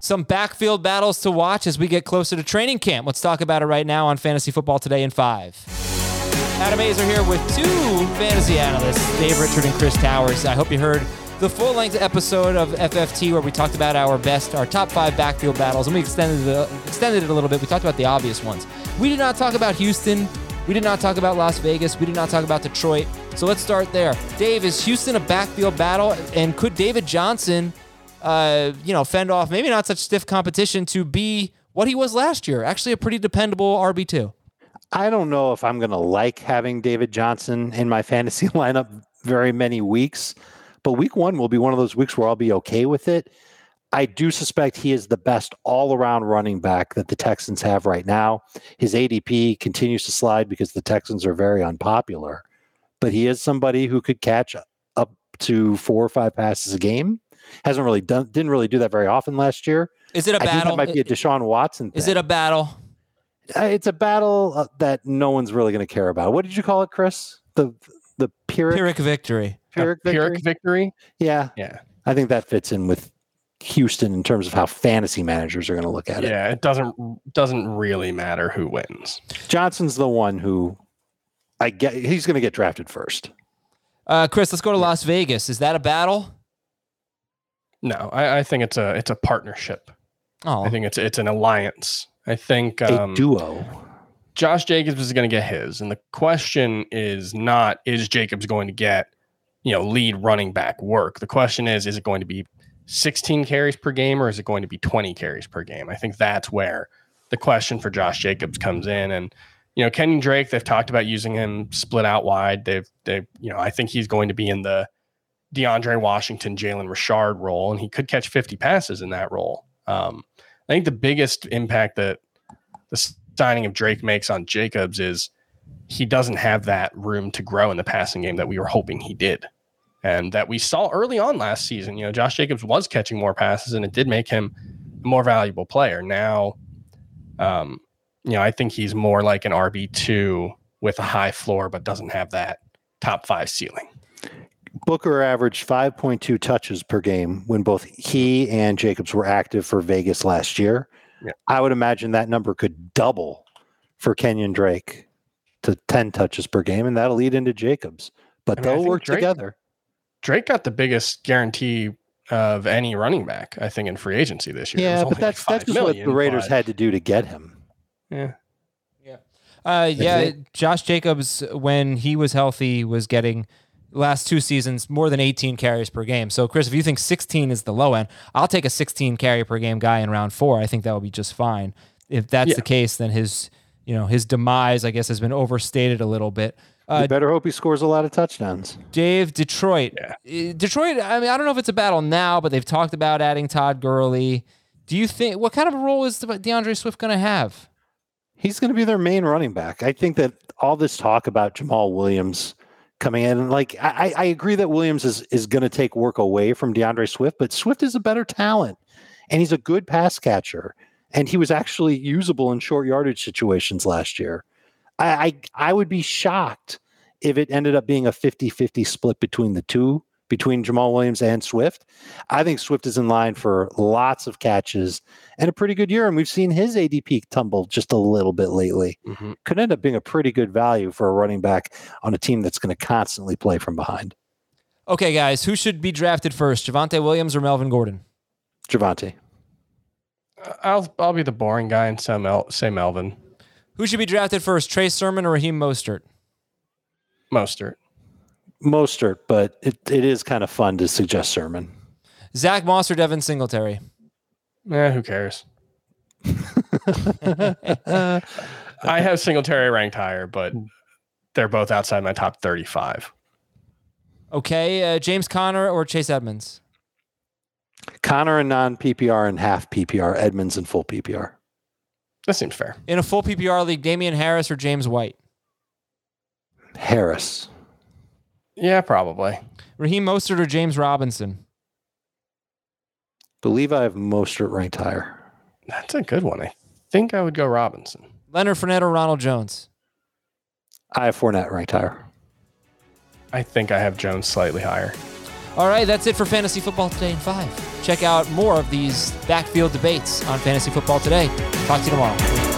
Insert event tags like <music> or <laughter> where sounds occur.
some backfield battles to watch as we get closer to training camp. Let's talk about it right now on Fantasy Football Today in five. Adam Aizer here with two fantasy analysts, Dave Richard and Chris Towers. I hope you heard the full length episode of FFT where we talked about our best, our top five backfield battles, and we extended it, extended it a little bit. We talked about the obvious ones. We did not talk about Houston. We did not talk about Las Vegas. We did not talk about Detroit. So let's start there. Dave, is Houston a backfield battle? And could David Johnson, uh, you know, fend off maybe not such stiff competition to be what he was last year? Actually, a pretty dependable RB2. I don't know if I'm going to like having David Johnson in my <laughs> fantasy lineup very many weeks, but week one will be one of those weeks where I'll be okay with it. I do suspect he is the best all around running back that the Texans have right now. His ADP continues to slide because the Texans are very unpopular, but he is somebody who could catch up to four or five passes a game. Hasn't really done, didn't really do that very often last year. Is it a I think battle? that might be a Deshaun Watson. Is it a battle? Uh, It's a battle uh, that no one's really going to care about. What did you call it, Chris? The the Pyrrhic, Pyrrhic victory. Pyrrhic victory? Pyrrhic victory. Yeah, Yeah. I think that fits in with Houston in terms of how fantasy managers are going to look at it. Yeah. It doesn't doesn't really matter who wins. Johnson's the one who I get. He's going to get drafted first. Uh, Chris, let's go to Las Vegas. Is that a battle? No, I, I think it's a it's a partnership. Oh, I think it's it's an alliance. I think A um, duo. Josh Jacobs is going to get his, and the question is not is Jacobs going to get you know lead running back work. The question is is it going to be 16 carries per game or is it going to be 20 carries per game? I think that's where the question for Josh Jacobs comes in, and you know Kenyon Drake they've talked about using him split out wide. They've they you know I think he's going to be in the DeAndre Washington, Jalen Richard role, and he could catch 50 passes in that role. Um, I think the biggest impact that the signing of Drake makes on Jacobs is he doesn't have that room to grow in the passing game that we were hoping he did. And that we saw early on last season. You know, Josh Jacobs was catching more passes and it did make him a more valuable player. Now, um, you know, I think he's more like an RB2 with a high floor, but doesn't have that top five ceiling. Booker averaged 5.2 touches per game when both he and Jacobs were active for Vegas last year. Yeah. I would imagine that number could double for Kenyon Drake to 10 touches per game, and that'll lead into Jacobs. But I mean, they'll work Drake- together. Drake got the biggest guarantee of any running back, I think, in free agency this year. Yeah, but that's like that's 5 just what the Raiders but- had to do to get him. Yeah. Uh, yeah, they- Josh Jacobs, when he was healthy, was getting last two seasons more than 18 carries per game. So, Chris, if you think 16 is the low end, I'll take a 16 carry per game guy in round four. I think that would be just fine. If that's Yeah. the case, then his, you know, his demise, I guess, has been overstated a little bit. Uh, you better hope he scores a lot of touchdowns. Dave, Detroit. Yeah. Uh, Detroit, I mean, I don't know if it's a battle now, but they've talked about adding Todd Gurley. Do you think, what kind of a role is D'Andre Swift going to have? He's going to be their main running back. I think that all this talk about Jamaal Williams coming in, like I, I agree that Williams is is going to take work away from D'Andre Swift, but Swift is a better talent, and he's a good pass catcher, and he was actually usable in short yardage situations last year. I I, I would be shocked if it ended up being a 50-50 split between the two, between Jamaal Williams and Swift. I think Swift is in line for lots of catches and a pretty good year. And we've seen his ADP tumble just a little bit lately. Mhm. Could end up being a pretty good value for a running back on a team that's going to constantly play from behind. Okay, guys, who should be drafted first, Javonte Williams or Melvin Gordon? Javonte. I'll I'll be the boring guy and say, Mel, say Melvin Who should be drafted first, Trey Sermon or Raheem Mostert? Mostert. Mostert, but it, it is kind of fun to suggest Sermon. Zach Moss or Devin Singletary? Eh, who cares? <laughs> I have Singletary ranked higher, but they're both outside my top 35. Okay, uh, James Conner or Chase Edmonds? Conner and non PPR and half PPR, Edmonds and full PPR. That seems fair. In a full PPR league, Damien Harris or James White? Harris. Yeah, probably. Raheem Mostert or James Robinson? Believe I have Mostert ranked higher. That's a good one. I think I would go Robinson. Leonard Fournette or Ronald Jones? I have Fournette ranked higher. I think I have Jones slightly higher. All right, that's it for Fantasy Football Today in 5. Check out more of these backfield debates on Fantasy Football Today. Talk to you tomorrow.